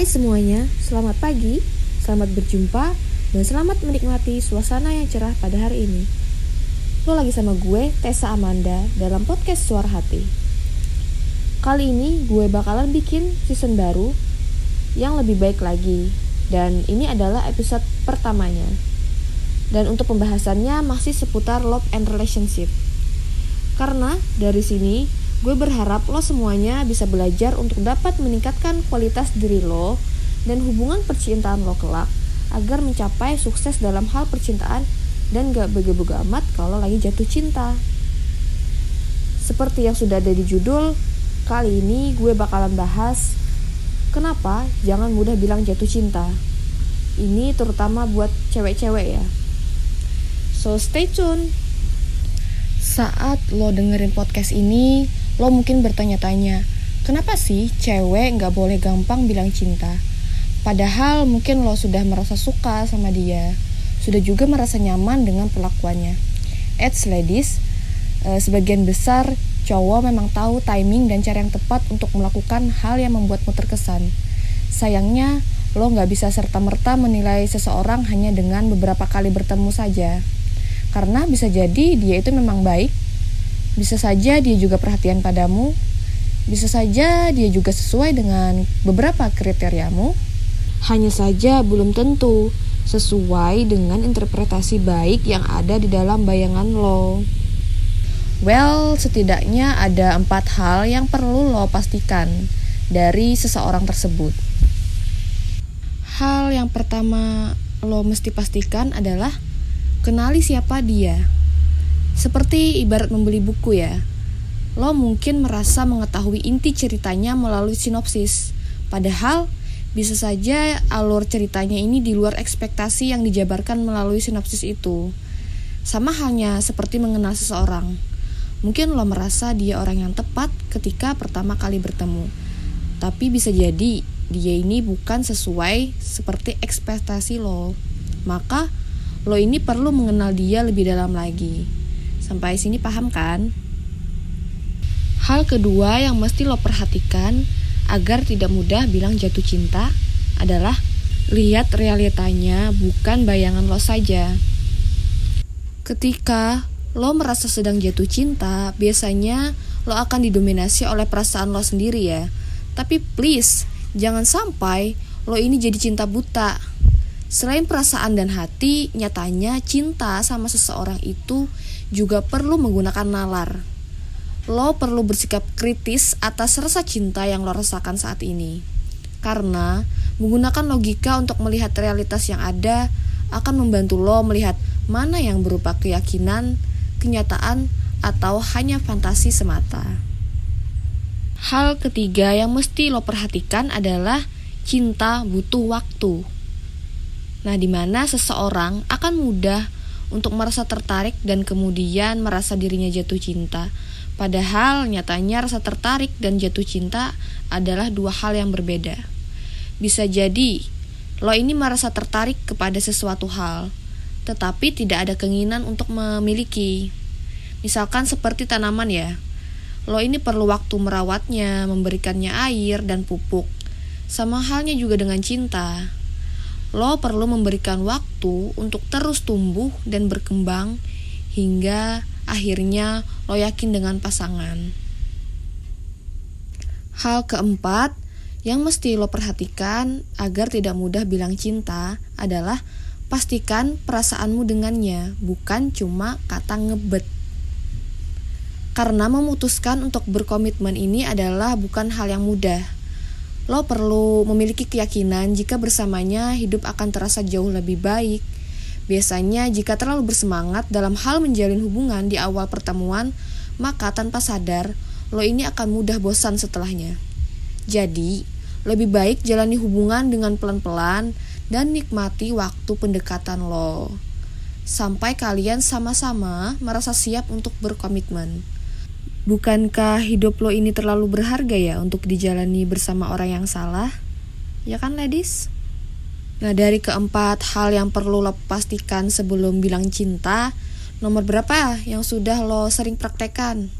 semuanya, selamat pagi, selamat berjumpa, dan selamat menikmati suasana yang cerah pada hari ini. Lo lagi sama gue, Tessa Amanda, dalam podcast Suara Hati. Kali ini gue bakalan bikin season baru yang lebih baik lagi, dan ini adalah episode pertamanya. Dan untuk pembahasannya masih seputar love and relationship. Karena dari sini gue berharap lo semuanya bisa belajar untuk dapat meningkatkan kualitas diri lo dan hubungan percintaan lo kelak agar mencapai sukses dalam hal percintaan dan gak bega-bega amat kalau lagi jatuh cinta. Seperti yang sudah ada di judul, kali ini gue bakalan bahas kenapa jangan mudah bilang jatuh cinta. Ini terutama buat cewek-cewek ya. So stay tune. Saat lo dengerin podcast ini, Lo mungkin bertanya-tanya, kenapa sih cewek nggak boleh gampang bilang cinta? Padahal mungkin lo sudah merasa suka sama dia, sudah juga merasa nyaman dengan perlakuannya. Eits ladies, eh, sebagian besar cowok memang tahu timing dan cara yang tepat untuk melakukan hal yang membuatmu terkesan. Sayangnya, lo nggak bisa serta-merta menilai seseorang hanya dengan beberapa kali bertemu saja. Karena bisa jadi dia itu memang baik, bisa saja dia juga perhatian padamu, bisa saja dia juga sesuai dengan beberapa kriteriamu. Hanya saja belum tentu sesuai dengan interpretasi baik yang ada di dalam bayangan lo. Well, setidaknya ada empat hal yang perlu lo pastikan dari seseorang tersebut. Hal yang pertama lo mesti pastikan adalah kenali siapa dia. Seperti ibarat membeli buku ya. Lo mungkin merasa mengetahui inti ceritanya melalui sinopsis. Padahal bisa saja alur ceritanya ini di luar ekspektasi yang dijabarkan melalui sinopsis itu. Sama halnya seperti mengenal seseorang. Mungkin lo merasa dia orang yang tepat ketika pertama kali bertemu. Tapi bisa jadi dia ini bukan sesuai seperti ekspektasi lo. Maka lo ini perlu mengenal dia lebih dalam lagi. Sampai sini paham kan? Hal kedua yang mesti lo perhatikan agar tidak mudah bilang jatuh cinta adalah lihat realitanya bukan bayangan lo saja. Ketika lo merasa sedang jatuh cinta, biasanya lo akan didominasi oleh perasaan lo sendiri ya. Tapi please, jangan sampai lo ini jadi cinta buta. Selain perasaan dan hati, nyatanya cinta sama seseorang itu juga perlu menggunakan nalar. Lo perlu bersikap kritis atas rasa cinta yang lo rasakan saat ini. Karena menggunakan logika untuk melihat realitas yang ada akan membantu lo melihat mana yang berupa keyakinan, kenyataan, atau hanya fantasi semata. Hal ketiga yang mesti lo perhatikan adalah cinta butuh waktu. Nah, di mana seseorang akan mudah untuk merasa tertarik dan kemudian merasa dirinya jatuh cinta. Padahal nyatanya rasa tertarik dan jatuh cinta adalah dua hal yang berbeda. Bisa jadi lo ini merasa tertarik kepada sesuatu hal, tetapi tidak ada keinginan untuk memiliki. Misalkan seperti tanaman ya. Lo ini perlu waktu merawatnya, memberikannya air dan pupuk. Sama halnya juga dengan cinta lo perlu memberikan waktu untuk terus tumbuh dan berkembang hingga akhirnya lo yakin dengan pasangan. Hal keempat yang mesti lo perhatikan agar tidak mudah bilang cinta adalah pastikan perasaanmu dengannya, bukan cuma kata ngebet. Karena memutuskan untuk berkomitmen ini adalah bukan hal yang mudah Lo perlu memiliki keyakinan jika bersamanya hidup akan terasa jauh lebih baik. Biasanya jika terlalu bersemangat dalam hal menjalin hubungan di awal pertemuan, maka tanpa sadar lo ini akan mudah bosan setelahnya. Jadi, lebih baik jalani hubungan dengan pelan-pelan dan nikmati waktu pendekatan lo. Sampai kalian sama-sama merasa siap untuk berkomitmen. Bukankah hidup lo ini terlalu berharga ya untuk dijalani bersama orang yang salah? Ya kan ladies? Nah dari keempat hal yang perlu lo pastikan sebelum bilang cinta Nomor berapa yang sudah lo sering praktekkan?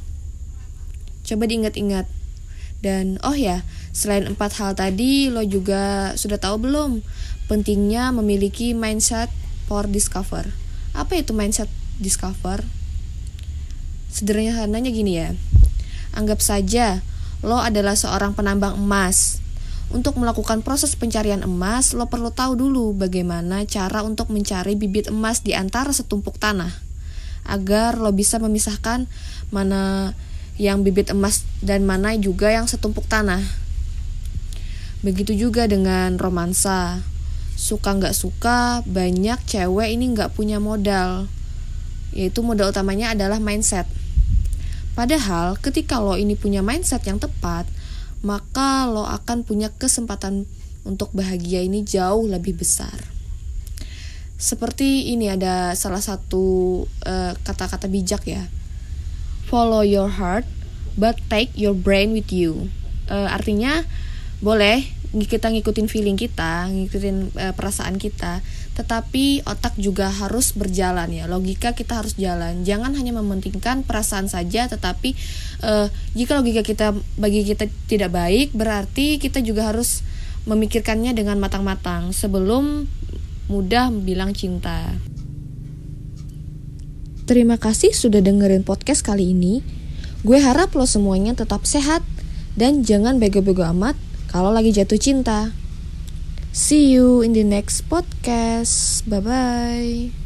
Coba diingat-ingat Dan oh ya, Selain empat hal tadi, lo juga sudah tahu belum pentingnya memiliki mindset for discover. Apa itu mindset discover? Sederhananya gini ya. Anggap saja lo adalah seorang penambang emas. Untuk melakukan proses pencarian emas, lo perlu tahu dulu bagaimana cara untuk mencari bibit emas di antara setumpuk tanah. Agar lo bisa memisahkan mana yang bibit emas dan mana juga yang setumpuk tanah. Begitu juga dengan romansa. Suka nggak suka, banyak cewek ini nggak punya modal. Yaitu modal utamanya adalah mindset. Padahal ketika lo ini punya mindset yang tepat, maka lo akan punya kesempatan untuk bahagia ini jauh lebih besar. Seperti ini ada salah satu eh, kata-kata uh, bijak ya. Follow your heart, but take your brain with you. Uh, artinya boleh kita ngikutin feeling kita, ngikutin uh, perasaan kita, tetapi otak juga harus berjalan ya. Logika kita harus jalan. Jangan hanya mementingkan perasaan saja, tetapi uh, jika logika kita bagi kita tidak baik, berarti kita juga harus memikirkannya dengan matang-matang sebelum mudah bilang cinta. Terima kasih sudah dengerin podcast kali ini. Gue harap lo semuanya tetap sehat dan jangan bego-bego amat kalau lagi jatuh cinta. See you in the next podcast. Bye bye.